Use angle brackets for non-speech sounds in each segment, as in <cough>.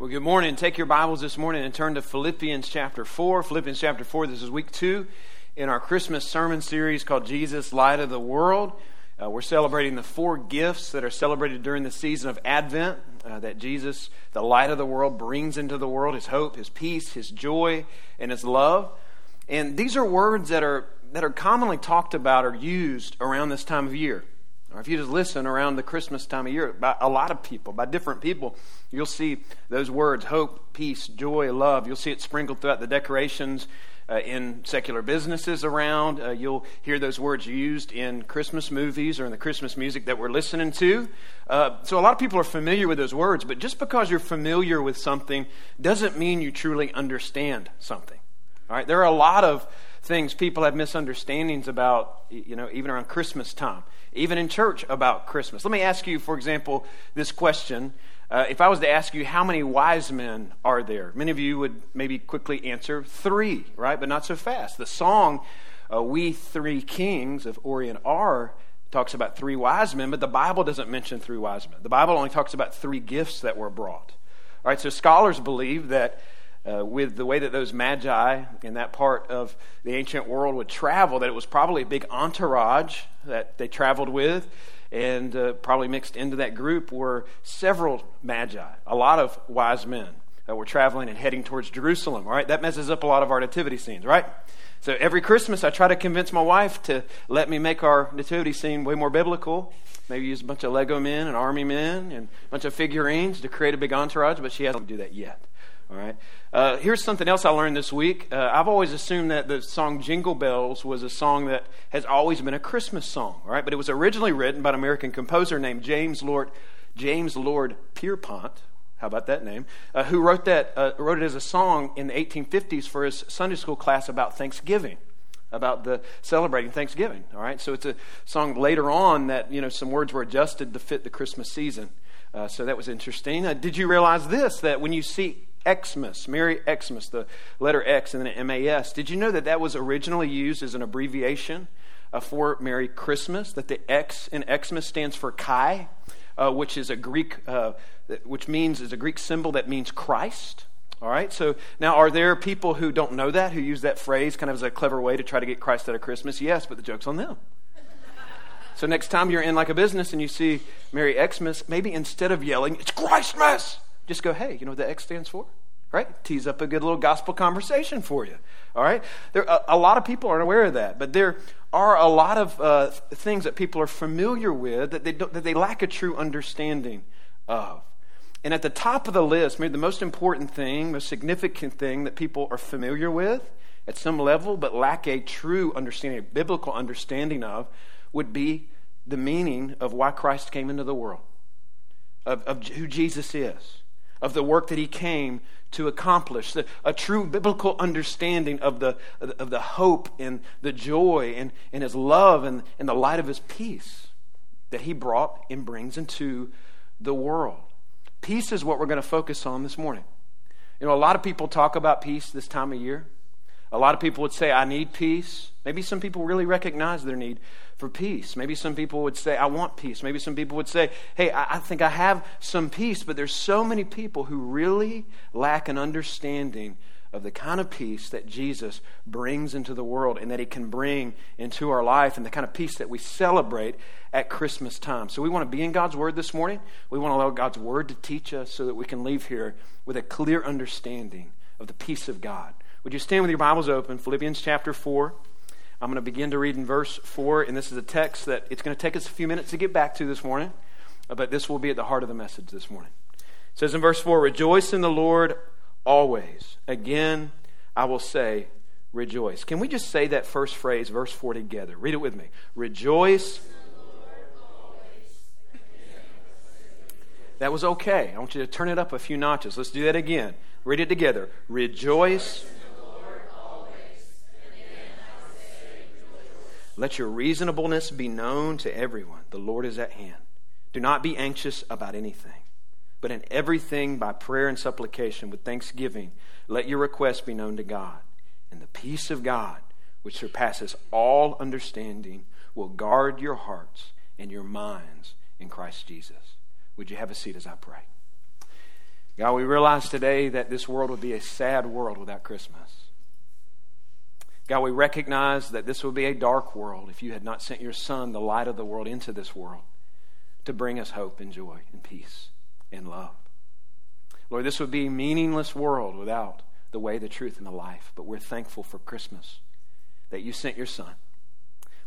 Well, good morning. Take your Bibles this morning and turn to Philippians chapter 4. Philippians chapter 4, this is week two in our Christmas sermon series called Jesus, Light of the World. Uh, we're celebrating the four gifts that are celebrated during the season of Advent uh, that Jesus, the light of the world, brings into the world his hope, his peace, his joy, and his love. And these are words that are, that are commonly talked about or used around this time of year. Or if you just listen around the Christmas time of year, by a lot of people, by different people, you'll see those words hope, peace, joy, love. You'll see it sprinkled throughout the decorations uh, in secular businesses around. Uh, you'll hear those words used in Christmas movies or in the Christmas music that we're listening to. Uh, so a lot of people are familiar with those words, but just because you're familiar with something doesn't mean you truly understand something. All right, there are a lot of things people have misunderstandings about, you know, even around Christmas time even in church about Christmas. Let me ask you, for example, this question. Uh, if I was to ask you how many wise men are there, many of you would maybe quickly answer three, right? But not so fast. The song, uh, We Three Kings of Orient are talks about three wise men, but the Bible doesn't mention three wise men. The Bible only talks about three gifts that were brought. All right, so scholars believe that uh, with the way that those magi in that part of the ancient world would travel, that it was probably a big entourage that they traveled with. And uh, probably mixed into that group were several magi, a lot of wise men that were traveling and heading towards Jerusalem. All right, that messes up a lot of our nativity scenes, right? So every Christmas, I try to convince my wife to let me make our nativity scene way more biblical. Maybe use a bunch of Lego men and army men and a bunch of figurines to create a big entourage, but she hasn't do that yet. All right. Uh, here's something else I learned this week. Uh, I've always assumed that the song Jingle Bells was a song that has always been a Christmas song. All right, but it was originally written by an American composer named James Lord James Lord Pierpont. How about that name? Uh, who wrote that? Uh, wrote it as a song in the 1850s for his Sunday school class about Thanksgiving about the celebrating Thanksgiving. All right, so it's a song later on that you know some words were adjusted to fit the Christmas season. Uh, so that was interesting. Uh, did you realize this? That when you see Xmas, Merry Xmas, the letter X and then MAS. Did you know that that was originally used as an abbreviation uh, for Merry Christmas? That the X in Xmas stands for Chi, uh, which is a Greek, uh, which means is a Greek symbol that means Christ. All right. So now, are there people who don't know that who use that phrase kind of as a clever way to try to get Christ out of Christmas? Yes, but the joke's on them. <laughs> So next time you're in like a business and you see Merry Xmas, maybe instead of yelling, "It's Christmas," just go, hey, you know what the X stands for? Right? Tease up a good little gospel conversation for you. All right? There, a, a lot of people aren't aware of that, but there are a lot of uh, things that people are familiar with that they, that they lack a true understanding of. And at the top of the list, maybe the most important thing, most significant thing that people are familiar with at some level, but lack a true understanding, a biblical understanding of, would be the meaning of why Christ came into the world, of, of who Jesus is of the work that he came to accomplish, a true biblical understanding of the, of the hope and the joy and, and his love and, and the light of his peace that he brought and brings into the world. Peace is what we're going to focus on this morning. You know, a lot of people talk about peace this time of year. A lot of people would say, I need peace. Maybe some people really recognize their need for peace. Maybe some people would say, I want peace. Maybe some people would say, Hey, I, I think I have some peace. But there's so many people who really lack an understanding of the kind of peace that Jesus brings into the world and that he can bring into our life and the kind of peace that we celebrate at Christmas time. So we want to be in God's Word this morning. We want to allow God's Word to teach us so that we can leave here with a clear understanding of the peace of God. Would you stand with your Bibles open? Philippians chapter 4. I'm going to begin to read in verse 4, and this is a text that it's going to take us a few minutes to get back to this morning, but this will be at the heart of the message this morning. It says in verse 4 Rejoice in the Lord always. Again, I will say, rejoice. Can we just say that first phrase, verse 4, together? Read it with me. Rejoice. That was okay. I want you to turn it up a few notches. Let's do that again. Read it together. Rejoice Let your reasonableness be known to everyone. The Lord is at hand. Do not be anxious about anything, but in everything by prayer and supplication with thanksgiving, let your requests be known to God. And the peace of God, which surpasses all understanding, will guard your hearts and your minds in Christ Jesus. Would you have a seat as I pray? God, we realize today that this world would be a sad world without Christmas. God, we recognize that this would be a dark world if you had not sent your Son, the light of the world, into this world to bring us hope and joy and peace and love. Lord, this would be a meaningless world without the way, the truth, and the life. But we're thankful for Christmas that you sent your Son.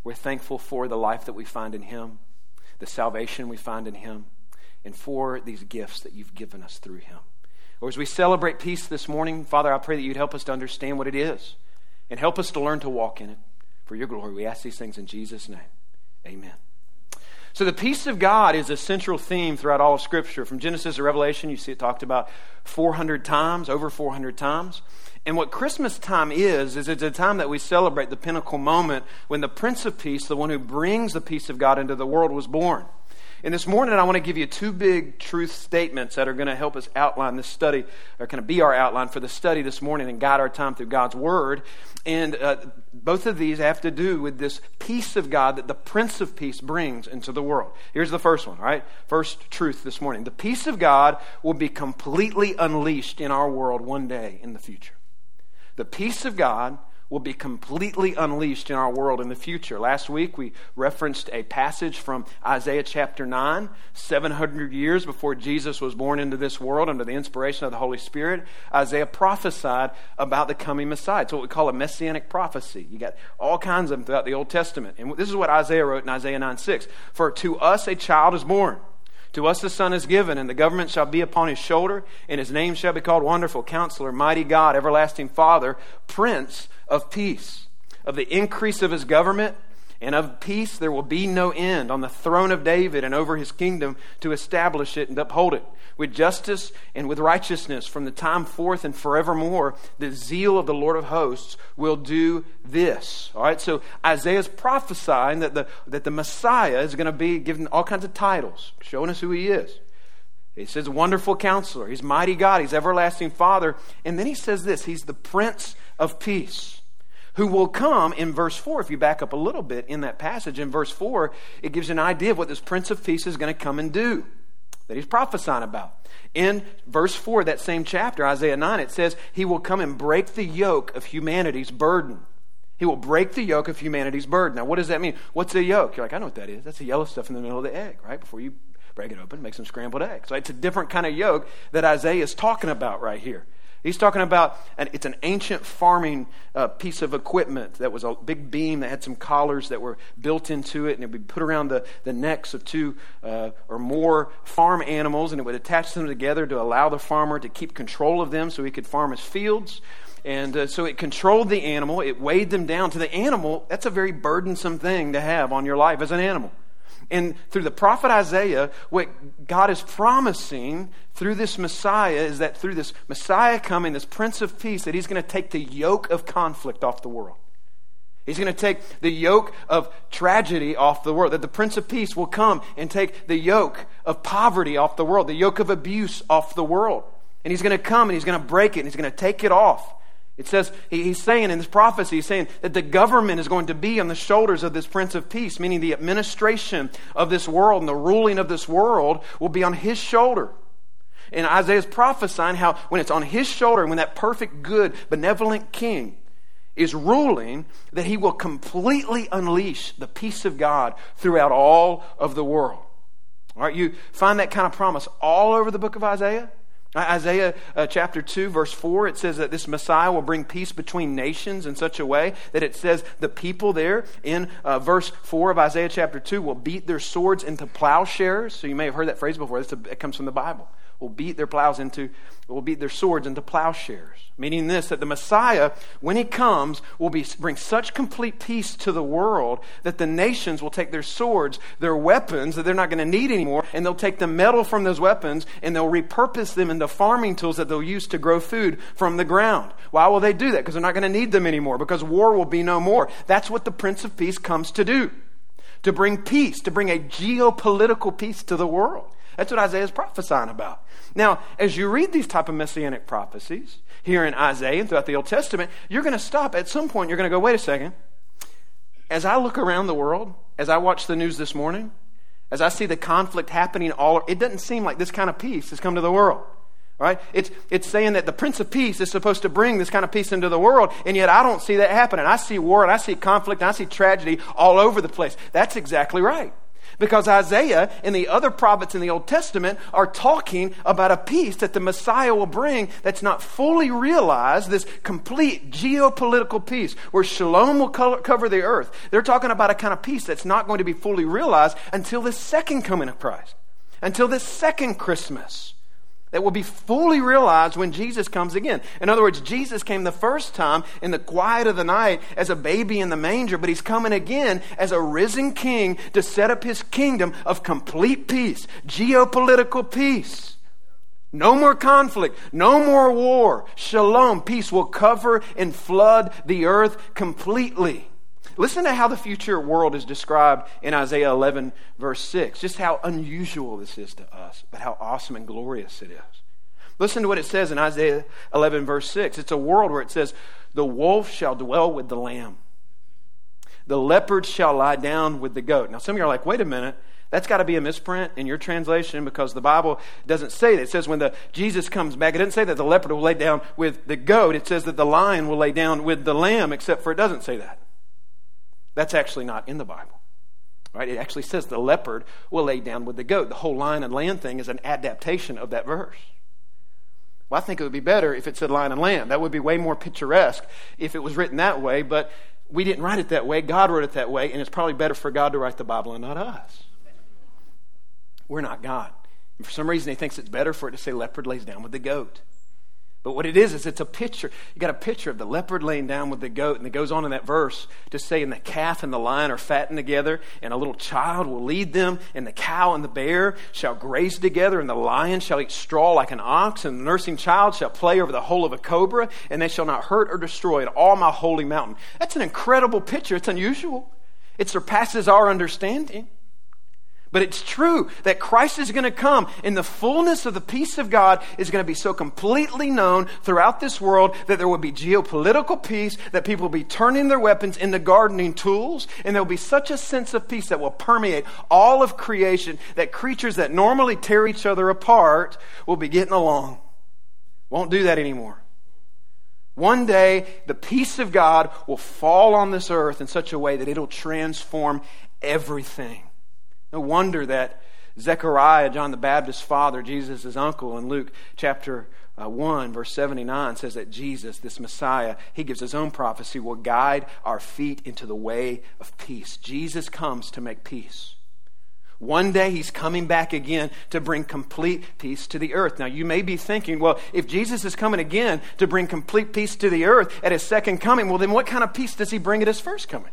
We're thankful for the life that we find in Him, the salvation we find in Him, and for these gifts that you've given us through Him. Or as we celebrate peace this morning, Father, I pray that you'd help us to understand what it is and help us to learn to walk in it. For your glory, we ask these things in Jesus' name. Amen. So, the peace of God is a central theme throughout all of Scripture. From Genesis to Revelation, you see it talked about 400 times, over 400 times. And what Christmas time is, is it's a time that we celebrate the pinnacle moment when the Prince of Peace, the one who brings the peace of God into the world, was born. And this morning, I want to give you two big truth statements that are going to help us outline this study, or kind of be our outline for the study this morning and guide our time through God's Word. And uh, both of these have to do with this peace of God that the Prince of Peace brings into the world. Here's the first one, right? First truth this morning. The peace of God will be completely unleashed in our world one day in the future. The peace of God will be completely unleashed in our world in the future. Last week we referenced a passage from Isaiah chapter 9, 700 years before Jesus was born into this world under the inspiration of the Holy Spirit. Isaiah prophesied about the coming Messiah. It's what we call a messianic prophecy. You got all kinds of them throughout the Old Testament. And this is what Isaiah wrote in Isaiah 9 6. For to us a child is born. To us the son is given, and the government shall be upon his shoulder, and his name shall be called Wonderful, Counselor, Mighty God, Everlasting Father, Prince of Peace. Of the increase of his government and of peace there will be no end on the throne of David and over his kingdom to establish it and uphold it with justice and with righteousness from the time forth and forevermore. The zeal of the Lord of hosts will do this. All right, so Isaiah's prophesying that the, that the Messiah is going to be given all kinds of titles, showing us who he is. He says, Wonderful counselor. He's mighty God. He's everlasting Father. And then he says this He's the Prince of Peace who will come in verse 4. If you back up a little bit in that passage, in verse 4, it gives an idea of what this Prince of Peace is going to come and do that he's prophesying about. In verse 4, that same chapter, Isaiah 9, it says, He will come and break the yoke of humanity's burden. He will break the yoke of humanity's burden. Now, what does that mean? What's a yoke? You're like, I know what that is. That's the yellow stuff in the middle of the egg, right? Before you break it open, make some scrambled eggs. So it's a different kind of yoke that Isaiah is talking about right here. He's talking about an, it's an ancient farming uh, piece of equipment that was a big beam that had some collars that were built into it, and it would be put around the, the necks of two uh, or more farm animals, and it would attach them together to allow the farmer to keep control of them so he could farm his fields. And uh, so it controlled the animal, it weighed them down. To the animal, that's a very burdensome thing to have on your life as an animal. And through the prophet Isaiah, what God is promising through this Messiah is that through this Messiah coming, this Prince of Peace, that he's going to take the yoke of conflict off the world. He's going to take the yoke of tragedy off the world. That the Prince of Peace will come and take the yoke of poverty off the world, the yoke of abuse off the world. And he's going to come and he's going to break it and he's going to take it off. It says, he's saying in this prophecy, he's saying that the government is going to be on the shoulders of this Prince of Peace, meaning the administration of this world and the ruling of this world will be on his shoulder. And Isaiah's prophesying how when it's on his shoulder when that perfect, good, benevolent king is ruling, that he will completely unleash the peace of God throughout all of the world. All right, you find that kind of promise all over the book of Isaiah. Isaiah uh, chapter 2, verse 4, it says that this Messiah will bring peace between nations in such a way that it says the people there in uh, verse 4 of Isaiah chapter 2 will beat their swords into plowshares. So you may have heard that phrase before. it comes from the Bible will beat their plows into, will beat their swords into plowshares. Meaning this, that the Messiah, when he comes, will be, bring such complete peace to the world that the nations will take their swords, their weapons that they're not going to need anymore, and they'll take the metal from those weapons and they'll repurpose them into farming tools that they'll use to grow food from the ground. Why will they do that? Because they're not going to need them anymore, because war will be no more. That's what the Prince of Peace comes to do to bring peace, to bring a geopolitical peace to the world. That's what Isaiah is prophesying about. Now, as you read these type of messianic prophecies here in Isaiah and throughout the Old Testament, you're going to stop at some point. You're going to go, wait a second. As I look around the world, as I watch the news this morning, as I see the conflict happening all, it doesn't seem like this kind of peace has come to the world. Right? It's, it's saying that the Prince of Peace is supposed to bring this kind of peace into the world, and yet I don't see that happening. I see war and I see conflict and I see tragedy all over the place. That's exactly right. Because Isaiah and the other prophets in the Old Testament are talking about a peace that the Messiah will bring that's not fully realized, this complete geopolitical peace where shalom will cover the earth. They're talking about a kind of peace that's not going to be fully realized until the second coming of Christ, until the second Christmas that will be fully realized when Jesus comes again. In other words, Jesus came the first time in the quiet of the night as a baby in the manger, but he's coming again as a risen king to set up his kingdom of complete peace, geopolitical peace. No more conflict, no more war. Shalom, peace will cover and flood the earth completely. Listen to how the future world is described in Isaiah 11, verse 6. Just how unusual this is to us, but how awesome and glorious it is. Listen to what it says in Isaiah 11, verse 6. It's a world where it says, The wolf shall dwell with the lamb, the leopard shall lie down with the goat. Now, some of you are like, wait a minute. That's got to be a misprint in your translation because the Bible doesn't say that. It says when the Jesus comes back, it doesn't say that the leopard will lay down with the goat. It says that the lion will lay down with the lamb, except for it doesn't say that. That's actually not in the Bible. Right? It actually says the leopard will lay down with the goat. The whole lion and lamb thing is an adaptation of that verse. Well, I think it would be better if it said lion and lamb. That would be way more picturesque if it was written that way, but we didn't write it that way. God wrote it that way, and it's probably better for God to write the Bible and not us. We're not God. And for some reason, he thinks it's better for it to say leopard lays down with the goat. But what it is, is it's a picture. You got a picture of the leopard laying down with the goat, and it goes on in that verse to say, and the calf and the lion are fattened together, and a little child will lead them, and the cow and the bear shall graze together, and the lion shall eat straw like an ox, and the nursing child shall play over the hole of a cobra, and they shall not hurt or destroy in all my holy mountain. That's an incredible picture. It's unusual. It surpasses our understanding. But it's true that Christ is going to come and the fullness of the peace of God is going to be so completely known throughout this world that there will be geopolitical peace, that people will be turning their weapons into gardening tools, and there will be such a sense of peace that will permeate all of creation that creatures that normally tear each other apart will be getting along. Won't do that anymore. One day, the peace of God will fall on this earth in such a way that it'll transform everything. No wonder that Zechariah, John the Baptist's father, Jesus' uncle, in Luke chapter uh, 1, verse 79, says that Jesus, this Messiah, he gives his own prophecy, will guide our feet into the way of peace. Jesus comes to make peace. One day he's coming back again to bring complete peace to the earth. Now you may be thinking, well, if Jesus is coming again to bring complete peace to the earth at his second coming, well, then what kind of peace does he bring at his first coming?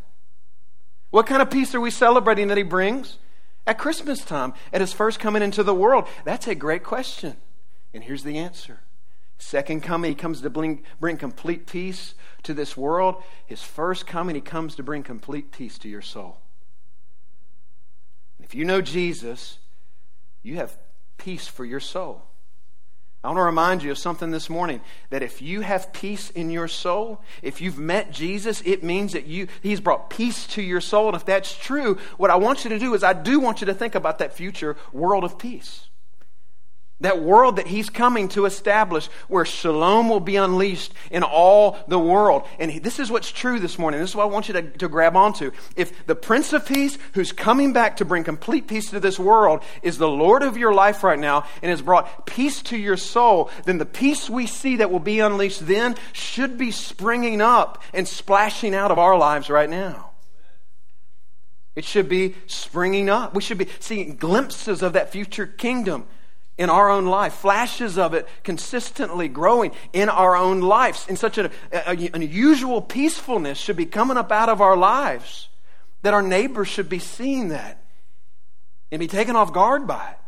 What kind of peace are we celebrating that he brings? At Christmas time, at his first coming into the world? That's a great question. And here's the answer. Second coming, he comes to bring, bring complete peace to this world. His first coming, he comes to bring complete peace to your soul. If you know Jesus, you have peace for your soul. I want to remind you of something this morning that if you have peace in your soul, if you've met Jesus, it means that you he's brought peace to your soul. And if that's true, what I want you to do is I do want you to think about that future world of peace. That world that he's coming to establish where shalom will be unleashed in all the world. And this is what's true this morning. This is what I want you to, to grab onto. If the Prince of Peace, who's coming back to bring complete peace to this world, is the Lord of your life right now and has brought peace to your soul, then the peace we see that will be unleashed then should be springing up and splashing out of our lives right now. It should be springing up. We should be seeing glimpses of that future kingdom in our own life, flashes of it consistently growing in our own lives. In such an unusual peacefulness should be coming up out of our lives that our neighbors should be seeing that and be taken off guard by it.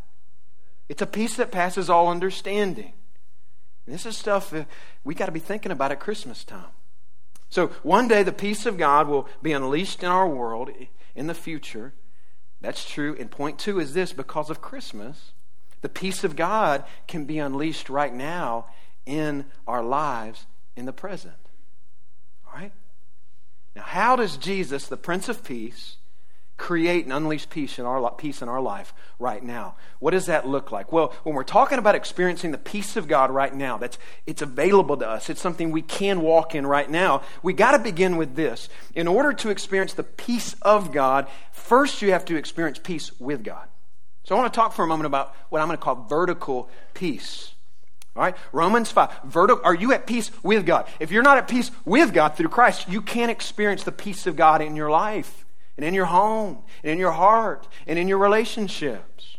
It's a peace that passes all understanding. And this is stuff we got to be thinking about at Christmas time. So one day the peace of God will be unleashed in our world in the future. That's true. And point two is this because of Christmas, the peace of God can be unleashed right now in our lives in the present. All right? Now, how does Jesus, the Prince of Peace, create and unleash peace in our peace in our life right now. What does that look like? Well, when we're talking about experiencing the peace of God right now, that's it's available to us. It's something we can walk in right now. We got to begin with this. In order to experience the peace of God, first you have to experience peace with God. So I want to talk for a moment about what I'm going to call vertical peace. All right? Romans 5. Vertical, are you at peace with God? If you're not at peace with God through Christ, you can't experience the peace of God in your life and in your home, and in your heart, and in your relationships?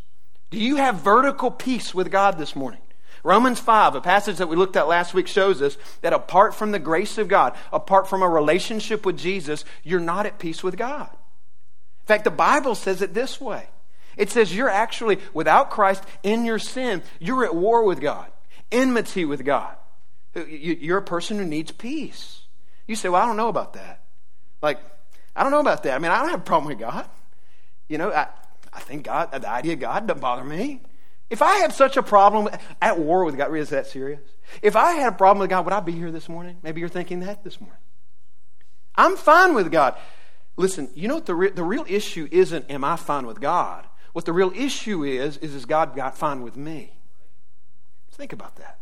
Do you have vertical peace with God this morning? Romans 5, a passage that we looked at last week, shows us that apart from the grace of God, apart from a relationship with Jesus, you're not at peace with God. In fact, the Bible says it this way it says you're actually, without Christ, in your sin, you're at war with God, enmity with God. You're a person who needs peace. You say, Well, I don't know about that. Like, I don't know about that. I mean, I don't have a problem with God. You know, I, I think God, the idea of God doesn't bother me. If I had such a problem at war with God, is that serious? If I had a problem with God, would I be here this morning? Maybe you're thinking that this morning. I'm fine with God. Listen, you know what the, re- the real issue isn't, am I fine with God? What the real issue is, is, is God got fine with me? Think about that.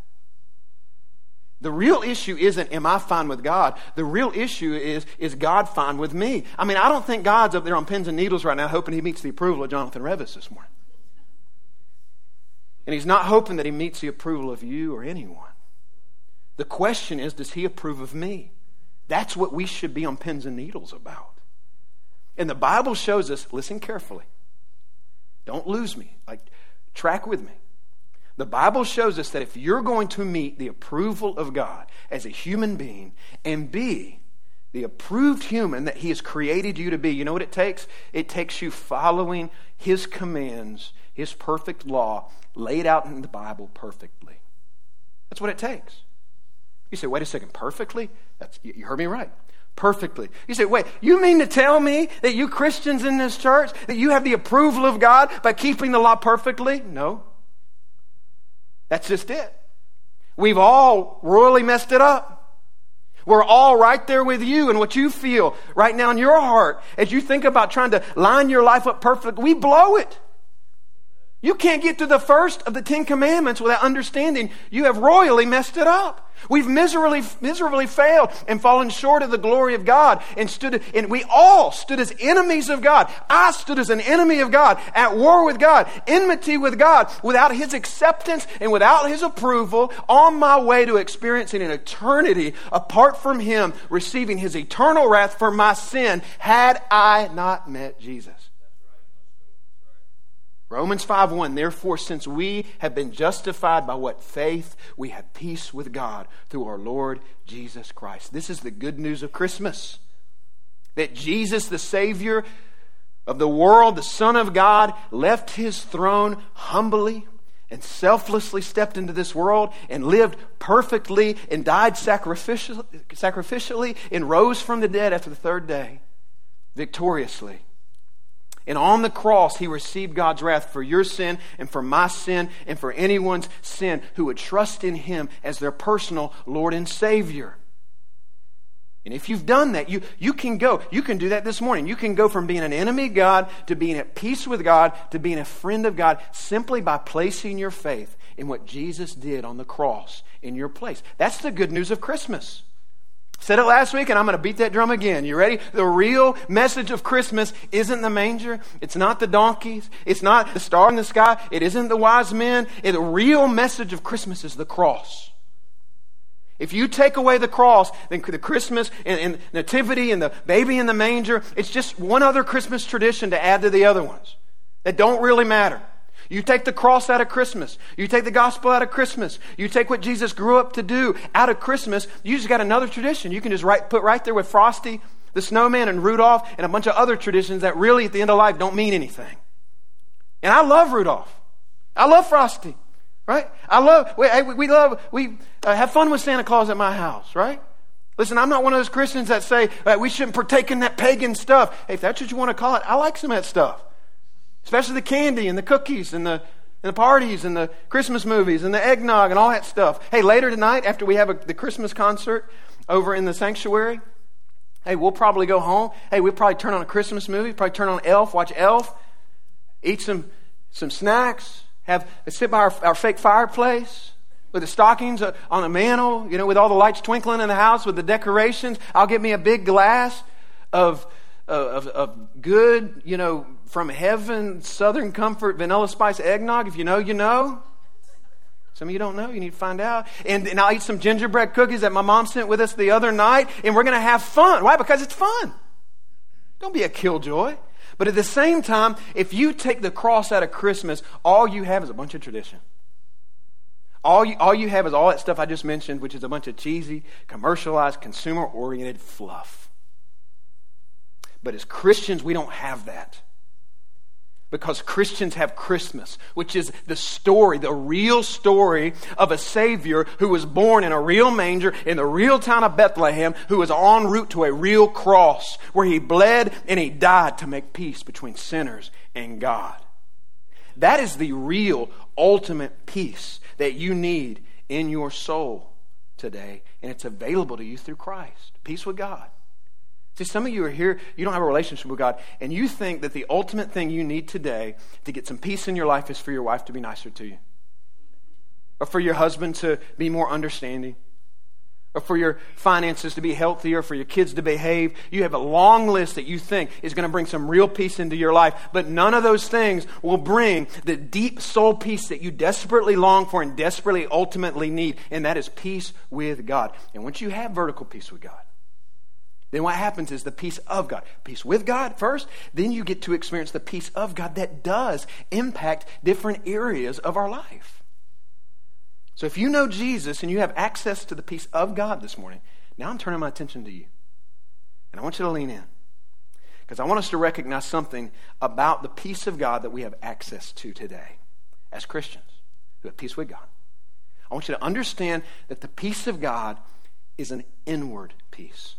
The real issue isn't, am I fine with God? The real issue is, is God fine with me? I mean, I don't think God's up there on pins and needles right now hoping he meets the approval of Jonathan Revis this morning. And he's not hoping that he meets the approval of you or anyone. The question is, does he approve of me? That's what we should be on pins and needles about. And the Bible shows us, listen carefully. Don't lose me. Like, track with me. The Bible shows us that if you're going to meet the approval of God as a human being and be the approved human that He has created you to be, you know what it takes? It takes you following His commands, His perfect law laid out in the Bible perfectly. That's what it takes. You say, wait a second, perfectly? That's, you heard me right. Perfectly. You say, wait, you mean to tell me that you Christians in this church, that you have the approval of God by keeping the law perfectly? No. That's just it. We've all royally messed it up. We're all right there with you and what you feel right now in your heart as you think about trying to line your life up perfectly. We blow it. You can't get to the first of the Ten Commandments without understanding you have royally messed it up. We've miserably, miserably failed and fallen short of the glory of God and stood, and we all stood as enemies of God. I stood as an enemy of God, at war with God, enmity with God, without His acceptance and without His approval, on my way to experiencing an eternity apart from Him, receiving His eternal wrath for my sin, had I not met Jesus. Romans 5 1, therefore, since we have been justified by what faith, we have peace with God through our Lord Jesus Christ. This is the good news of Christmas. That Jesus, the Savior of the world, the Son of God, left his throne humbly and selflessly stepped into this world and lived perfectly and died sacrificially, sacrificially and rose from the dead after the third day victoriously and on the cross, he received God's wrath for your sin and for my sin and for anyone's sin who would trust in him as their personal Lord and Savior. And if you've done that, you, you can go. You can do that this morning. You can go from being an enemy of God to being at peace with God to being a friend of God simply by placing your faith in what Jesus did on the cross in your place. That's the good news of Christmas. Said it last week, and I'm going to beat that drum again. You ready? The real message of Christmas isn't the manger. It's not the donkeys. It's not the star in the sky. It isn't the wise men. The real message of Christmas is the cross. If you take away the cross, then the Christmas and, and nativity and the baby in the manger, it's just one other Christmas tradition to add to the other ones that don't really matter. You take the cross out of Christmas. You take the gospel out of Christmas. You take what Jesus grew up to do out of Christmas. You just got another tradition. You can just put right there with Frosty, the snowman, and Rudolph, and a bunch of other traditions that really, at the end of life, don't mean anything. And I love Rudolph. I love Frosty, right? I love, we, we love, we uh, have fun with Santa Claus at my house, right? Listen, I'm not one of those Christians that say uh, we shouldn't partake in that pagan stuff. Hey, if that's what you want to call it, I like some of that stuff. Especially the candy and the cookies and the, and the parties and the Christmas movies and the eggnog and all that stuff. Hey, later tonight, after we have a, the Christmas concert over in the sanctuary, Hey, we'll probably go home. Hey, we'll probably turn on a Christmas movie, probably turn on Elf, watch Elf, eat some, some snacks, have sit by our, our fake fireplace with the stockings uh, on the mantle, you know, with all the lights twinkling in the house, with the decorations. I'll get me a big glass of, of, of good, you know, from heaven, Southern Comfort, vanilla spice eggnog. If you know, you know. Some of you don't know. You need to find out. And, and I'll eat some gingerbread cookies that my mom sent with us the other night, and we're going to have fun. Why? Because it's fun. Don't be a killjoy. But at the same time, if you take the cross out of Christmas, all you have is a bunch of tradition. All you, all you have is all that stuff I just mentioned, which is a bunch of cheesy, commercialized, consumer oriented fluff. But as Christians, we don't have that because Christians have Christmas, which is the story, the real story of a Savior who was born in a real manger in the real town of Bethlehem, who was en route to a real cross where he bled and he died to make peace between sinners and God. That is the real, ultimate peace that you need in your soul today, and it's available to you through Christ. Peace with God. See, some of you are here, you don't have a relationship with God, and you think that the ultimate thing you need today to get some peace in your life is for your wife to be nicer to you, or for your husband to be more understanding, or for your finances to be healthier, for your kids to behave. You have a long list that you think is going to bring some real peace into your life, but none of those things will bring the deep soul peace that you desperately long for and desperately ultimately need, and that is peace with God. And once you have vertical peace with God, then what happens is the peace of God. Peace with God first, then you get to experience the peace of God that does impact different areas of our life. So if you know Jesus and you have access to the peace of God this morning, now I'm turning my attention to you. And I want you to lean in. Because I want us to recognize something about the peace of God that we have access to today as Christians who have peace with God. I want you to understand that the peace of God is an inward peace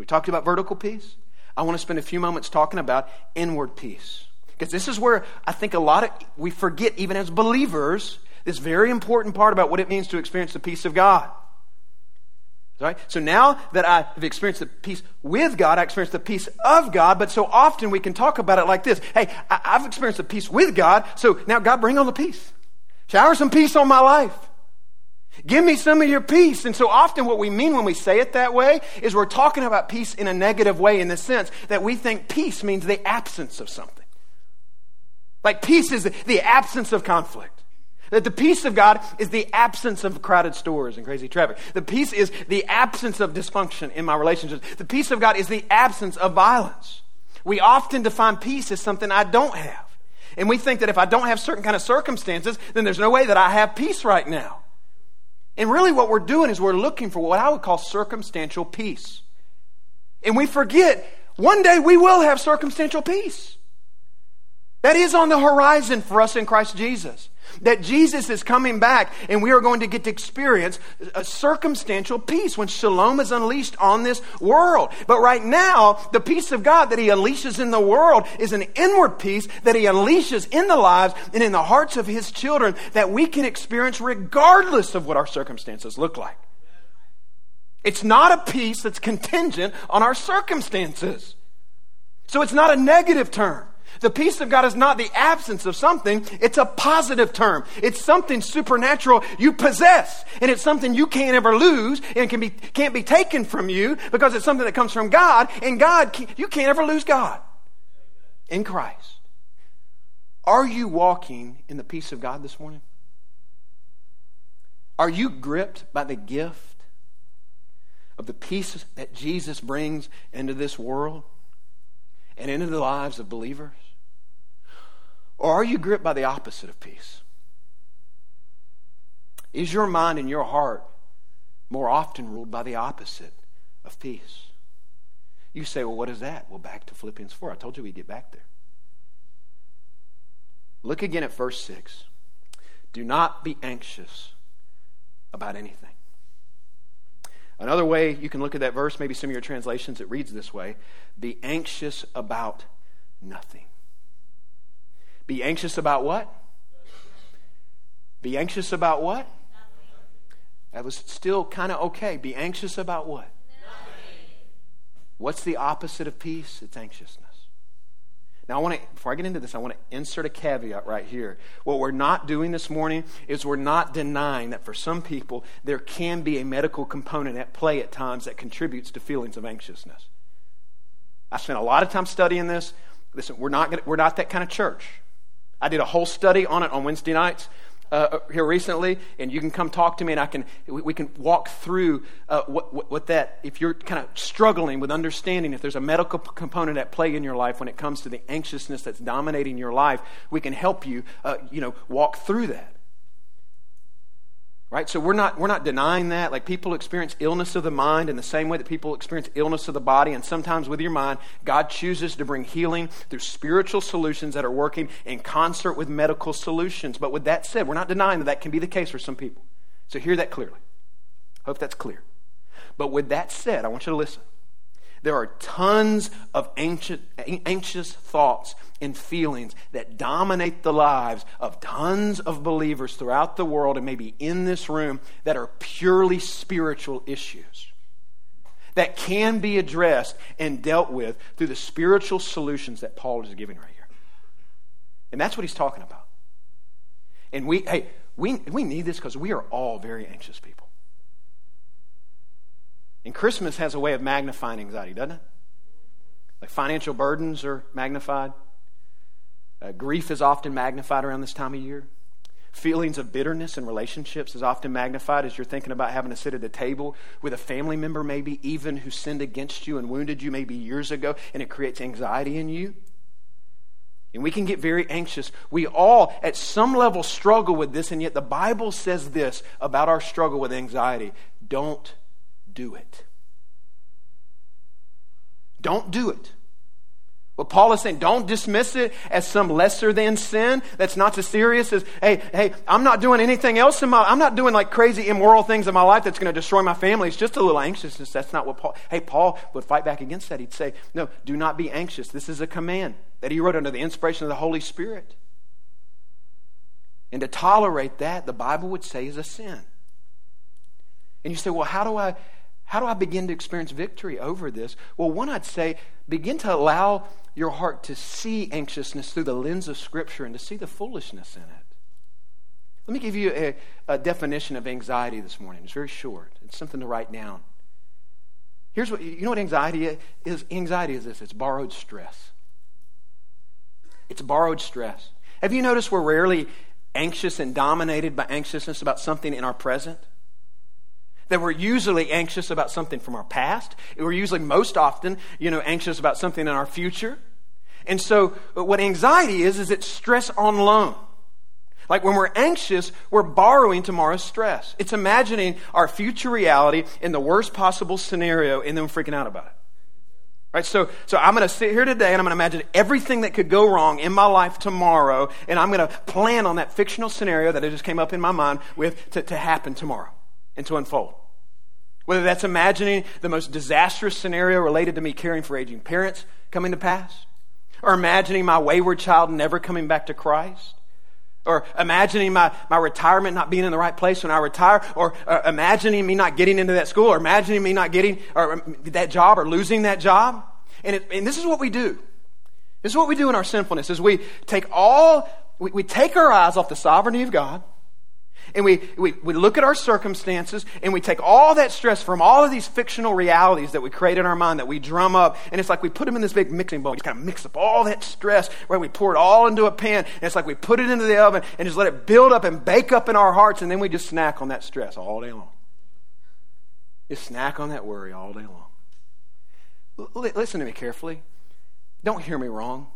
we talked about vertical peace. I want to spend a few moments talking about inward peace. Because this is where I think a lot of we forget, even as believers, this very important part about what it means to experience the peace of God. Right? So now that I have experienced the peace with God, I experience the peace of God, but so often we can talk about it like this Hey, I, have experienced the peace with God, so now God, bring on the peace. Shower some peace on my life. Give me some of your peace. And so often, what we mean when we say it that way is we're talking about peace in a negative way in the sense that we think peace means the absence of something. Like peace is the absence of conflict. That the peace of God is the absence of crowded stores and crazy traffic. The peace is the absence of dysfunction in my relationships. The peace of God is the absence of violence. We often define peace as something I don't have. And we think that if I don't have certain kind of circumstances, then there's no way that I have peace right now. And really, what we're doing is we're looking for what I would call circumstantial peace. And we forget one day we will have circumstantial peace. That is on the horizon for us in Christ Jesus. That Jesus is coming back and we are going to get to experience a circumstantial peace when shalom is unleashed on this world. But right now, the peace of God that He unleashes in the world is an inward peace that He unleashes in the lives and in the hearts of His children that we can experience regardless of what our circumstances look like. It's not a peace that's contingent on our circumstances. So it's not a negative term. The peace of God is not the absence of something, it's a positive term. It's something supernatural you possess. And it's something you can't ever lose and can be, can't be taken from you because it's something that comes from God. And God, you can't ever lose God in Christ. Are you walking in the peace of God this morning? Are you gripped by the gift of the peace that Jesus brings into this world and into the lives of believers? Or are you gripped by the opposite of peace? Is your mind and your heart more often ruled by the opposite of peace? You say, well, what is that? Well, back to Philippians 4. I told you we'd get back there. Look again at verse 6. Do not be anxious about anything. Another way you can look at that verse, maybe some of your translations, it reads this way Be anxious about nothing. Be anxious about what? Be anxious about what? That was still kind of okay. Be anxious about what? What's the opposite of peace? It's anxiousness. Now, I want to, before I get into this, I want to insert a caveat right here. What we're not doing this morning is we're not denying that for some people there can be a medical component at play at times that contributes to feelings of anxiousness. I spent a lot of time studying this. Listen, we're not, gonna, we're not that kind of church. I did a whole study on it on Wednesday nights uh, here recently, and you can come talk to me, and I can we can walk through uh, what, what, what, that. If you're kind of struggling with understanding, if there's a medical p- component at play in your life when it comes to the anxiousness that's dominating your life, we can help you, uh, you know, walk through that. Right? So we're not, we're not denying that. Like people experience illness of the mind in the same way that people experience illness of the body. And sometimes with your mind, God chooses to bring healing through spiritual solutions that are working in concert with medical solutions. But with that said, we're not denying that that can be the case for some people. So hear that clearly. Hope that's clear. But with that said, I want you to listen. There are tons of anxious, anxious thoughts and feelings that dominate the lives of tons of believers throughout the world and maybe in this room that are purely spiritual issues that can be addressed and dealt with through the spiritual solutions that Paul is giving right here. And that's what he's talking about. And we, hey, we, we need this because we are all very anxious people. And Christmas has a way of magnifying anxiety, doesn't it? Like financial burdens are magnified. Uh, grief is often magnified around this time of year. Feelings of bitterness in relationships is often magnified as you're thinking about having to sit at a table with a family member, maybe even who sinned against you and wounded you maybe years ago, and it creates anxiety in you. And we can get very anxious. We all, at some level, struggle with this, and yet the Bible says this about our struggle with anxiety don't do it. Don't do it. What Paul is saying, don't dismiss it as some lesser than sin that's not as serious as, hey, hey, I'm not doing anything else in my, I'm not doing like crazy immoral things in my life that's going to destroy my family. It's just a little anxiousness. That's not what Paul, hey, Paul would fight back against that. He'd say, no, do not be anxious. This is a command that he wrote under the inspiration of the Holy Spirit. And to tolerate that, the Bible would say is a sin. And you say, well, how do I, how do I begin to experience victory over this? Well, one, I'd say begin to allow your heart to see anxiousness through the lens of Scripture and to see the foolishness in it. Let me give you a, a definition of anxiety this morning. It's very short, it's something to write down. Here's what you know what anxiety is? Anxiety is this it's borrowed stress. It's borrowed stress. Have you noticed we're rarely anxious and dominated by anxiousness about something in our present? That we're usually anxious about something from our past. We're usually most often, you know, anxious about something in our future. And so uh, what anxiety is, is it's stress on loan. Like when we're anxious, we're borrowing tomorrow's stress. It's imagining our future reality in the worst possible scenario and then freaking out about it. Right? So, so I'm going to sit here today and I'm going to imagine everything that could go wrong in my life tomorrow, and I'm going to plan on that fictional scenario that I just came up in my mind with to, to happen tomorrow and to unfold. Whether that's imagining the most disastrous scenario related to me caring for aging parents coming to pass, or imagining my wayward child never coming back to Christ, or imagining my, my retirement not being in the right place when I retire, or uh, imagining me not getting into that school, or imagining me not getting or, um, that job or losing that job. And, it, and this is what we do. This is what we do in our sinfulness is we take all, we, we take our eyes off the sovereignty of God, and we, we, we look at our circumstances and we take all that stress from all of these fictional realities that we create in our mind that we drum up. And it's like we put them in this big mixing bowl. We just kind of mix up all that stress, right? We pour it all into a pan. And it's like we put it into the oven and just let it build up and bake up in our hearts. And then we just snack on that stress all day long. Just snack on that worry all day long. L- listen to me carefully. Don't hear me wrong.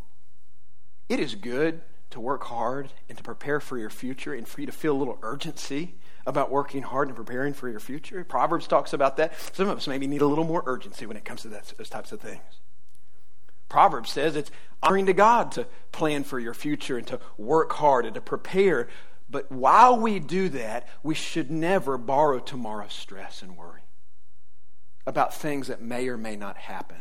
It is good to work hard and to prepare for your future and for you to feel a little urgency about working hard and preparing for your future. Proverbs talks about that. Some of us maybe need a little more urgency when it comes to that, those types of things. Proverbs says it's honoring to God to plan for your future and to work hard and to prepare. But while we do that, we should never borrow tomorrow's stress and worry about things that may or may not happen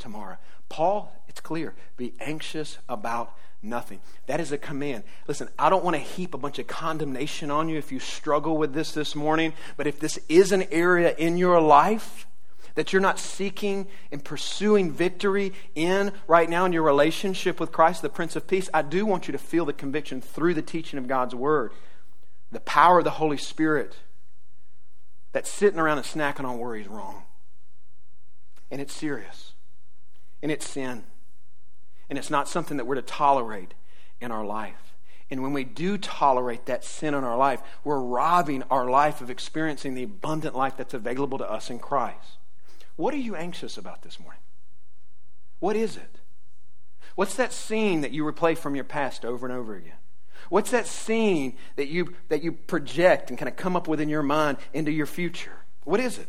tomorrow. Paul, it's clear, be anxious about nothing. That is a command. Listen, I don't want to heap a bunch of condemnation on you if you struggle with this this morning, but if this is an area in your life that you're not seeking and pursuing victory in right now in your relationship with Christ, the Prince of Peace, I do want you to feel the conviction through the teaching of God's Word, the power of the Holy Spirit, that sitting around and snacking on worry is wrong. And it's serious. And it's sin. And it's not something that we're to tolerate in our life. And when we do tolerate that sin in our life, we're robbing our life of experiencing the abundant life that's available to us in Christ. What are you anxious about this morning? What is it? What's that scene that you replay from your past over and over again? What's that scene that you, that you project and kind of come up with in your mind into your future? What is it?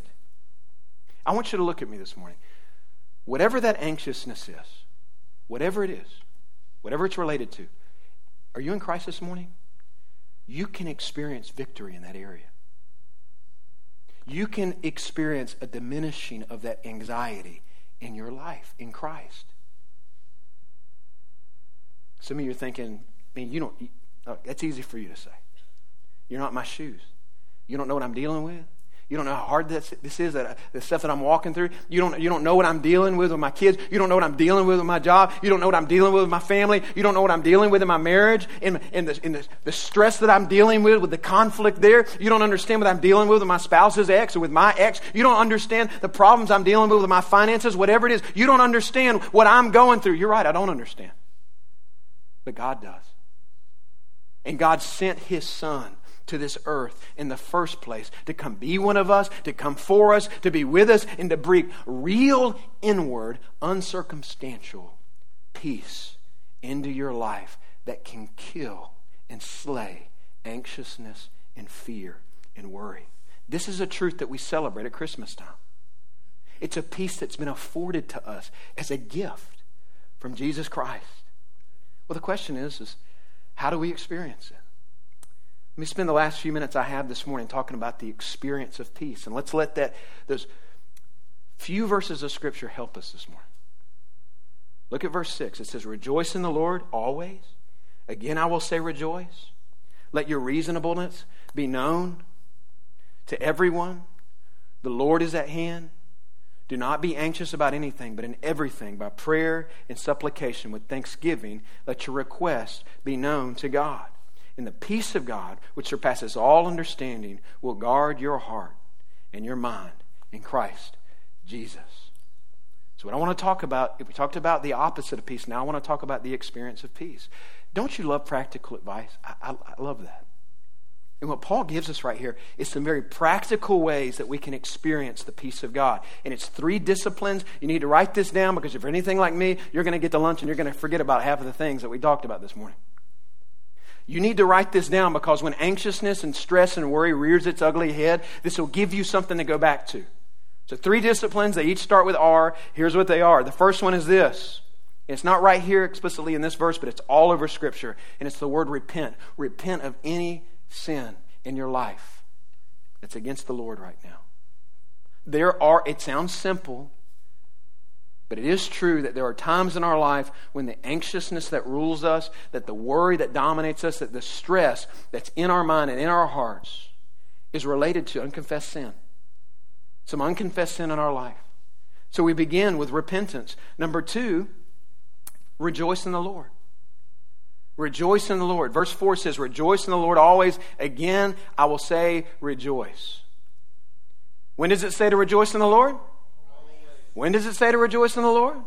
I want you to look at me this morning. Whatever that anxiousness is, whatever it is, whatever it's related to, are you in Christ this morning? You can experience victory in that area. You can experience a diminishing of that anxiety in your life in Christ. Some of you are thinking, I mean, you don't, oh, that's easy for you to say. You're not my shoes. You don't know what I'm dealing with. You don't know how hard this, this is, that, uh, the stuff that I'm walking through. You don't, you don't know what I'm dealing with with my kids. You don't know what I'm dealing with with my job. You don't know what I'm dealing with with my family. You don't know what I'm dealing with in my marriage, in, in, the, in the, the stress that I'm dealing with, with the conflict there. You don't understand what I'm dealing with with my spouse's ex or with my ex. You don't understand the problems I'm dealing with with my finances, whatever it is. You don't understand what I'm going through. You're right, I don't understand. But God does. And God sent His Son to this earth in the first place to come be one of us, to come for us, to be with us, and to bring real inward, uncircumstantial peace into your life that can kill and slay anxiousness and fear and worry. This is a truth that we celebrate at Christmas time. It's a peace that's been afforded to us as a gift from Jesus Christ. Well, the question is, is how do we experience it? Let me spend the last few minutes I have this morning talking about the experience of peace. And let's let that, those few verses of Scripture help us this morning. Look at verse 6. It says, Rejoice in the Lord always. Again, I will say, Rejoice. Let your reasonableness be known to everyone. The Lord is at hand. Do not be anxious about anything, but in everything, by prayer and supplication with thanksgiving, let your request be known to God. And the peace of God, which surpasses all understanding, will guard your heart and your mind in Christ Jesus. So, what I want to talk about, if we talked about the opposite of peace, now I want to talk about the experience of peace. Don't you love practical advice? I, I, I love that. And what Paul gives us right here is some very practical ways that we can experience the peace of God. And it's three disciplines. You need to write this down because if you're anything like me, you're going to get to lunch and you're going to forget about half of the things that we talked about this morning. You need to write this down because when anxiousness and stress and worry rears its ugly head, this will give you something to go back to. So, three disciplines, they each start with R. Here's what they are. The first one is this. It's not right here explicitly in this verse, but it's all over Scripture. And it's the word repent. Repent of any sin in your life that's against the Lord right now. There are, it sounds simple, but it is true that there are times in our life when the anxiousness that rules us, that the worry that dominates us, that the stress that's in our mind and in our hearts is related to unconfessed sin. Some unconfessed sin in our life. So we begin with repentance. Number two, rejoice in the Lord. Rejoice in the Lord. Verse 4 says, Rejoice in the Lord always. Again, I will say, rejoice. When does it say to rejoice in the Lord? When does it say to rejoice in the Lord?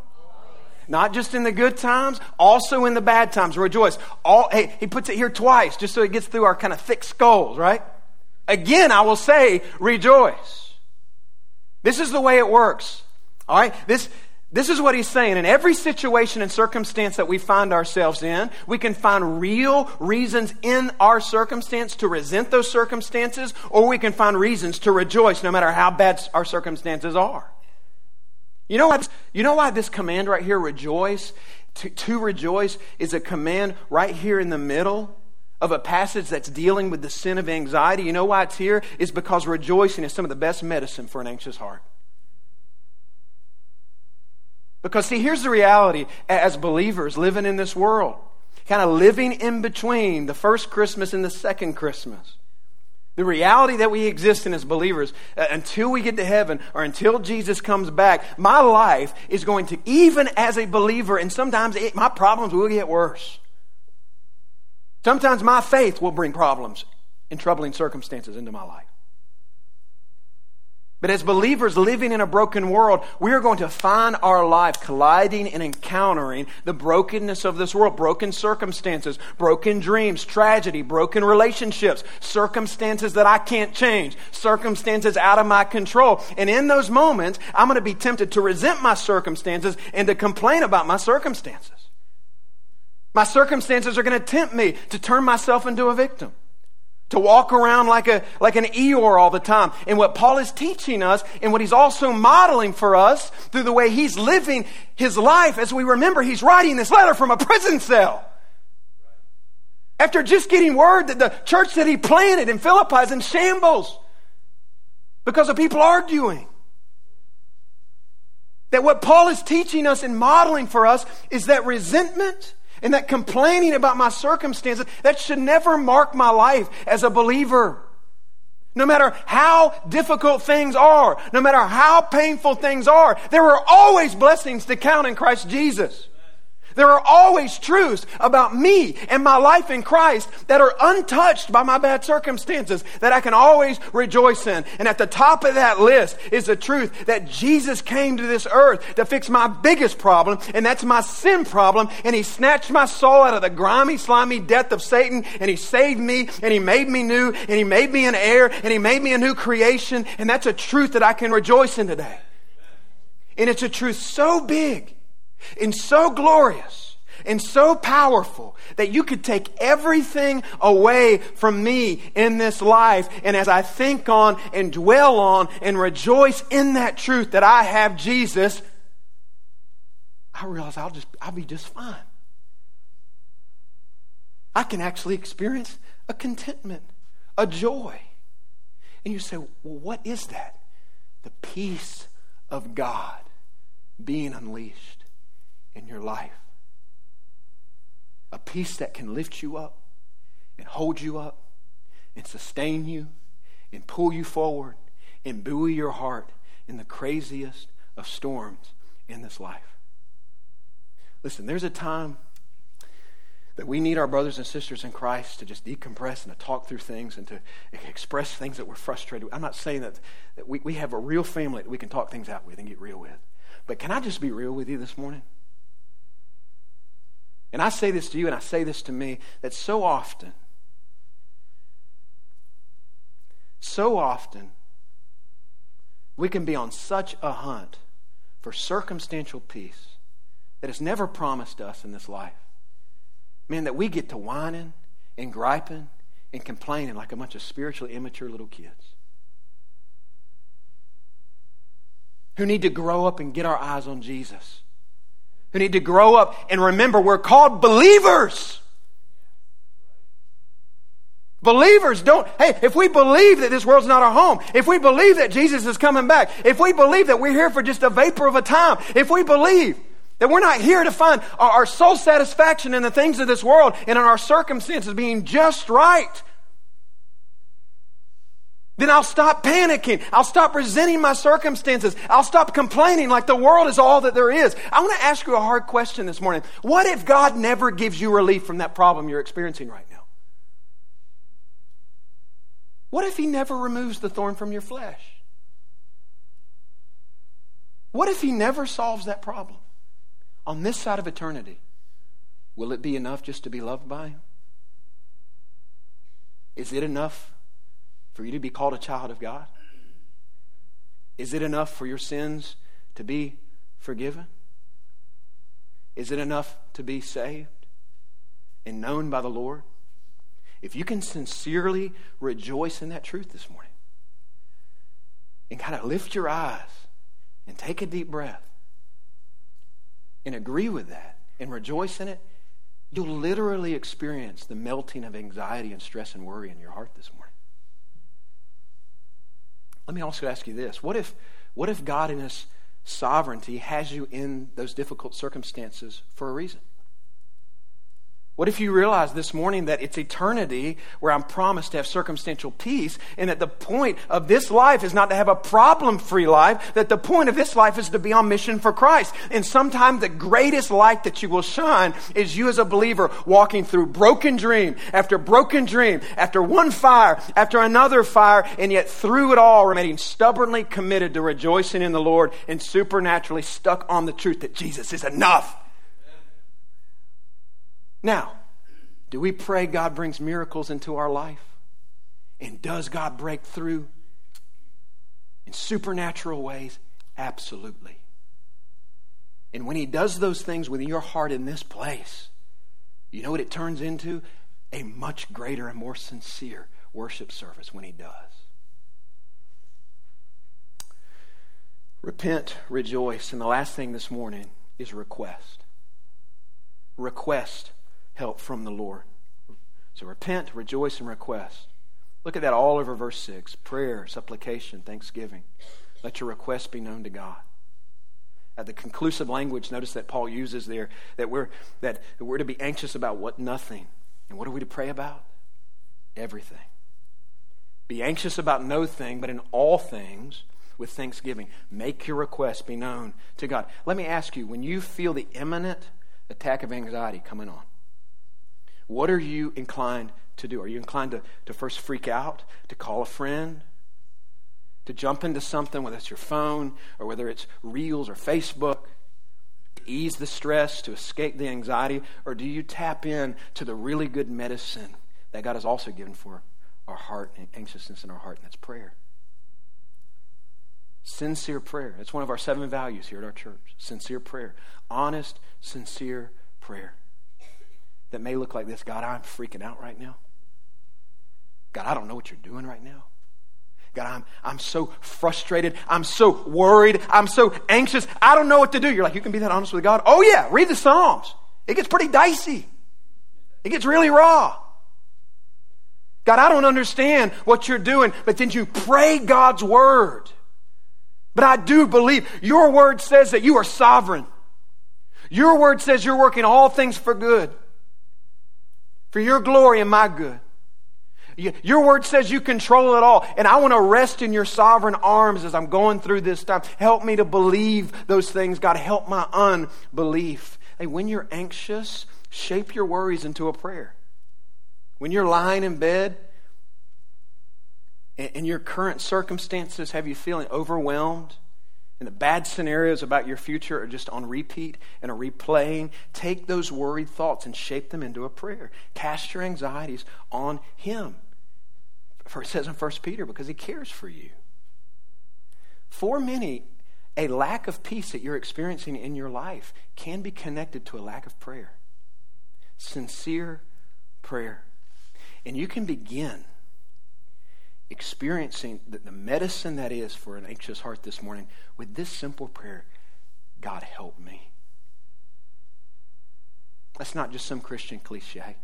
Not just in the good times, also in the bad times. Rejoice. All, hey, he puts it here twice just so it gets through our kind of thick skulls, right? Again, I will say, rejoice. This is the way it works. All right? This, this is what he's saying. In every situation and circumstance that we find ourselves in, we can find real reasons in our circumstance to resent those circumstances, or we can find reasons to rejoice no matter how bad our circumstances are. You know what? You know why this command right here, rejoice, to, to rejoice, is a command right here in the middle of a passage that's dealing with the sin of anxiety. You know why it's here? Is because rejoicing is some of the best medicine for an anxious heart. Because, see, here's the reality as believers living in this world, kind of living in between the first Christmas and the second Christmas. The reality that we exist in as believers, uh, until we get to heaven or until Jesus comes back, my life is going to, even as a believer, and sometimes it, my problems will get worse. Sometimes my faith will bring problems and troubling circumstances into my life. But as believers living in a broken world, we are going to find our life colliding and encountering the brokenness of this world broken circumstances, broken dreams, tragedy, broken relationships, circumstances that I can't change, circumstances out of my control. And in those moments, I'm going to be tempted to resent my circumstances and to complain about my circumstances. My circumstances are going to tempt me to turn myself into a victim to walk around like, a, like an Eeyore all the time. And what Paul is teaching us, and what he's also modeling for us through the way he's living his life, as we remember, he's writing this letter from a prison cell. After just getting word that the church that he planted in Philippi is in shambles because of people arguing. That what Paul is teaching us and modeling for us is that resentment and that complaining about my circumstances, that should never mark my life as a believer. No matter how difficult things are, no matter how painful things are, there are always blessings to count in Christ Jesus. There are always truths about me and my life in Christ that are untouched by my bad circumstances that I can always rejoice in. And at the top of that list is the truth that Jesus came to this earth to fix my biggest problem, and that's my sin problem. And He snatched my soul out of the grimy, slimy death of Satan, and He saved me, and He made me new, and He made me an heir, and He made me a new creation. And that's a truth that I can rejoice in today. And it's a truth so big and so glorious and so powerful that you could take everything away from me in this life. And as I think on and dwell on and rejoice in that truth that I have Jesus, I realize I'll just I'll be just fine. I can actually experience a contentment, a joy. And you say, well, what is that? The peace of God being unleashed in your life. A peace that can lift you up and hold you up and sustain you and pull you forward and buoy your heart in the craziest of storms in this life. Listen, there's a time that we need our brothers and sisters in Christ to just decompress and to talk through things and to express things that we're frustrated with. I'm not saying that, that we, we have a real family that we can talk things out with and get real with. But can I just be real with you this morning? And I say this to you and I say this to me that so often, so often, we can be on such a hunt for circumstantial peace that is never promised us in this life. Man, that we get to whining and griping and complaining like a bunch of spiritually immature little kids who need to grow up and get our eyes on Jesus who need to grow up and remember we're called believers. Believers don't, hey, if we believe that this world's not our home, if we believe that Jesus is coming back, if we believe that we're here for just a vapor of a time, if we believe that we're not here to find our, our soul satisfaction in the things of this world and in our circumstances being just right, then I'll stop panicking. I'll stop resenting my circumstances. I'll stop complaining like the world is all that there is. I want to ask you a hard question this morning. What if God never gives you relief from that problem you're experiencing right now? What if He never removes the thorn from your flesh? What if He never solves that problem? On this side of eternity, will it be enough just to be loved by Him? Is it enough for you to be called a child of God? Is it enough for your sins to be forgiven? Is it enough to be saved and known by the Lord? If you can sincerely rejoice in that truth this morning and kind of lift your eyes and take a deep breath and agree with that and rejoice in it, you'll literally experience the melting of anxiety and stress and worry in your heart this morning. Let me also ask you this. What if, what if God, in His sovereignty, has you in those difficult circumstances for a reason? What if you realize this morning that it's eternity where I'm promised to have circumstantial peace, and that the point of this life is not to have a problem free life, that the point of this life is to be on mission for Christ. And sometimes the greatest light that you will shine is you as a believer walking through broken dream after broken dream, after one fire, after another fire, and yet through it all remaining stubbornly committed to rejoicing in the Lord and supernaturally stuck on the truth that Jesus is enough. Now, do we pray God brings miracles into our life? And does God break through in supernatural ways? Absolutely. And when He does those things within your heart in this place, you know what it turns into? A much greater and more sincere worship service when He does. Repent, rejoice. And the last thing this morning is request. Request help from the Lord. So repent, rejoice, and request. Look at that all over verse 6 prayer, supplication, thanksgiving. Let your requests be known to God. At the conclusive language, notice that Paul uses there that we're, that we're to be anxious about what? Nothing. And what are we to pray about? Everything. Be anxious about no thing, but in all things, with thanksgiving, make your requests be known to God. Let me ask you when you feel the imminent attack of anxiety coming on, what are you inclined to do? Are you inclined to, to first freak out, to call a friend, to jump into something, whether it's your phone or whether it's Reels or Facebook, to ease the stress, to escape the anxiety? Or do you tap in to the really good medicine that God has also given for our heart and anxiousness in our heart, and that's prayer? Sincere prayer. That's one of our seven values here at our church. Sincere prayer. Honest, sincere prayer that may look like this God, I'm freaking out right now. God, I don't know what you're doing right now. God, I'm, I'm so frustrated. I'm so worried. I'm so anxious. I don't know what to do. You're like, you can be that honest with God? Oh, yeah, read the Psalms. It gets pretty dicey, it gets really raw. God, I don't understand what you're doing, but then you pray God's word. But I do believe your word says that you are sovereign. Your word says you're working all things for good for your glory and my good. Your word says you control it all. And I want to rest in your sovereign arms as I'm going through this time. Help me to believe those things. God, help my unbelief. Hey, when you're anxious, shape your worries into a prayer. When you're lying in bed, and your current circumstances have you feeling overwhelmed, and the bad scenarios about your future are just on repeat and are replaying, take those worried thoughts and shape them into a prayer. Cast your anxieties on Him. For it says in 1 Peter, because He cares for you. For many, a lack of peace that you're experiencing in your life can be connected to a lack of prayer. Sincere prayer. And you can begin experiencing the, medicine that is for an anxious heart this morning with this simple prayer God, help me. That's not just some Christian cliche.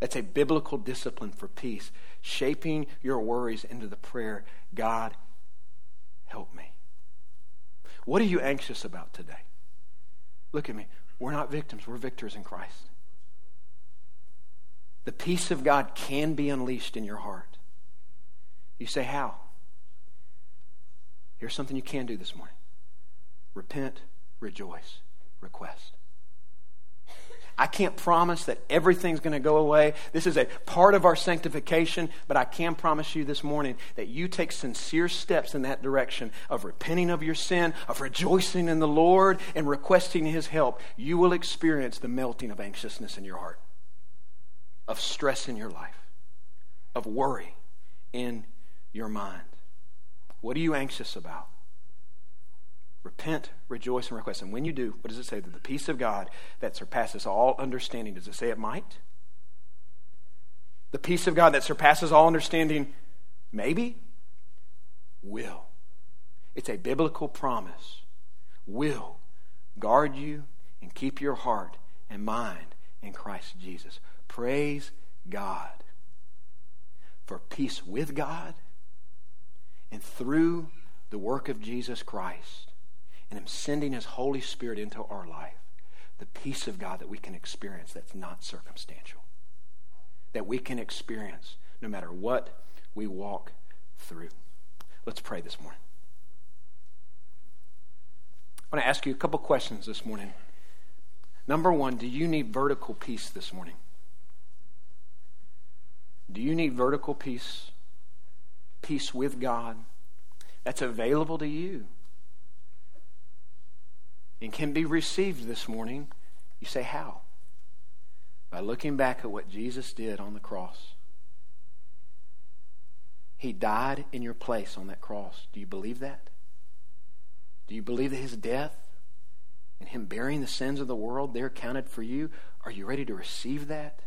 That's a biblical discipline for peace, shaping your worries into the prayer God, help me. What are you anxious about today? Look at me. We're not victims, we're victors in Christ. The peace of God can be unleashed in your heart. You say, How? Here's something you can do this morning repent, rejoice, request. I can't promise that everything's going to go away. This is a part of our sanctification, but I can promise you this morning that you take sincere steps in that direction of repenting of your sin, of rejoicing in the Lord, and requesting His help. You will experience the melting of anxiousness in your heart, of stress in your life, of worry in your mind. What are you anxious about? Repent, rejoice, and request. And when you do, what does it say? That the peace of God that surpasses all understanding, does it say it might? The peace of God that surpasses all understanding, maybe, will. It's a biblical promise. Will guard you and keep your heart and mind in Christ Jesus. Praise God for peace with God and through the work of Jesus Christ and Him sending His Holy Spirit into our life, the peace of God that we can experience that's not circumstantial, that we can experience no matter what we walk through. Let's pray this morning. I want to ask you a couple questions this morning. Number one, do you need vertical peace this morning? Do you need vertical peace? Peace with God that's available to you and can be received this morning. You say, How? By looking back at what Jesus did on the cross. He died in your place on that cross. Do you believe that? Do you believe that his death and him bearing the sins of the world there counted for you? Are you ready to receive that?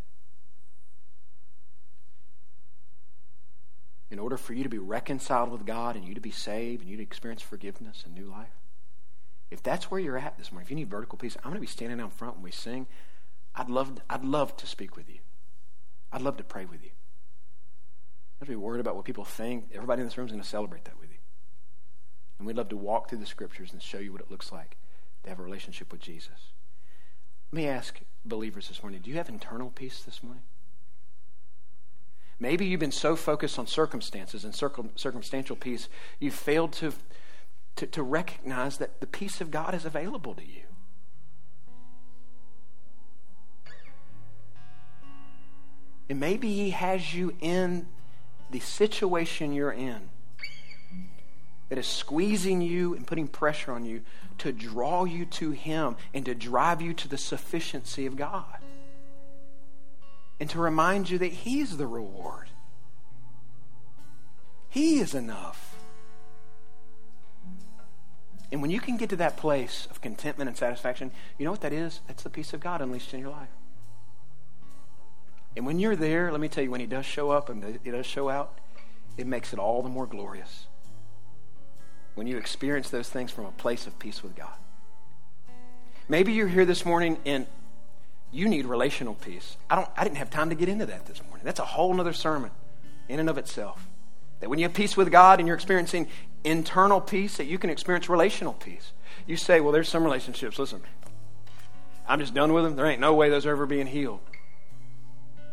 In order for you to be reconciled with God and you to be saved and you to experience forgiveness and new life? If that's where you're at this morning, if you need vertical peace, I'm going to be standing out front when we sing. I'd love, I'd love to speak with you. I'd love to pray with you. Don't be worried about what people think. Everybody in this room is going to celebrate that with you. And we'd love to walk through the scriptures and show you what it looks like to have a relationship with Jesus. Let me ask believers this morning do you have internal peace this morning? Maybe you've been so focused on circumstances and circum, circumstantial peace, you've failed to, to, to recognize that the peace of God is available to you. And maybe He has you in the situation you're in that is squeezing you and putting pressure on you to draw you to Him and to drive you to the sufficiency of God. And to remind you that He's the reward, He is enough. And when you can get to that place of contentment and satisfaction, you know what that is? That's the peace of God unleashed in your life. And when you're there, let me tell you, when He does show up and He does show out, it makes it all the more glorious. When you experience those things from a place of peace with God. Maybe you're here this morning and you need relational peace. I don't I didn't have time to get into that this morning. That's a whole other sermon in and of itself. That when you have peace with God and you're experiencing internal peace, that you can experience relational peace. You say, well, there's some relationships. Listen, I'm just done with them. There ain't no way those are ever being healed.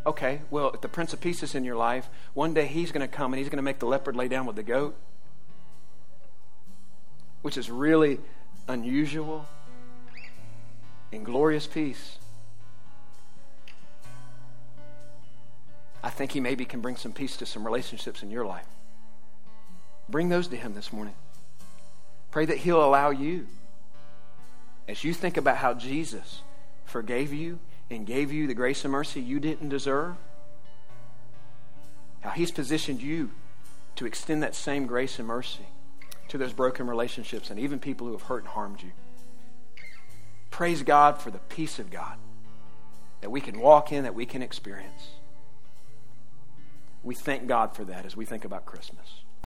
Okay, well, if the Prince of Peace is in your life, one day he's going to come and he's going to make the leopard lay down with the goat, which is really unusual and glorious peace. I think he maybe can bring some peace to some relationships in your life. Bring those to him this morning. Pray that he'll allow you, as you think about how Jesus forgave you and gave you the grace and mercy you didn't deserve, how He's positioned you to extend that same grace and mercy to those broken relationships and even people who have hurt and harmed you. Praise God for the peace of God that we can walk in, that we can experience. We thank God for that as we think about Christmas.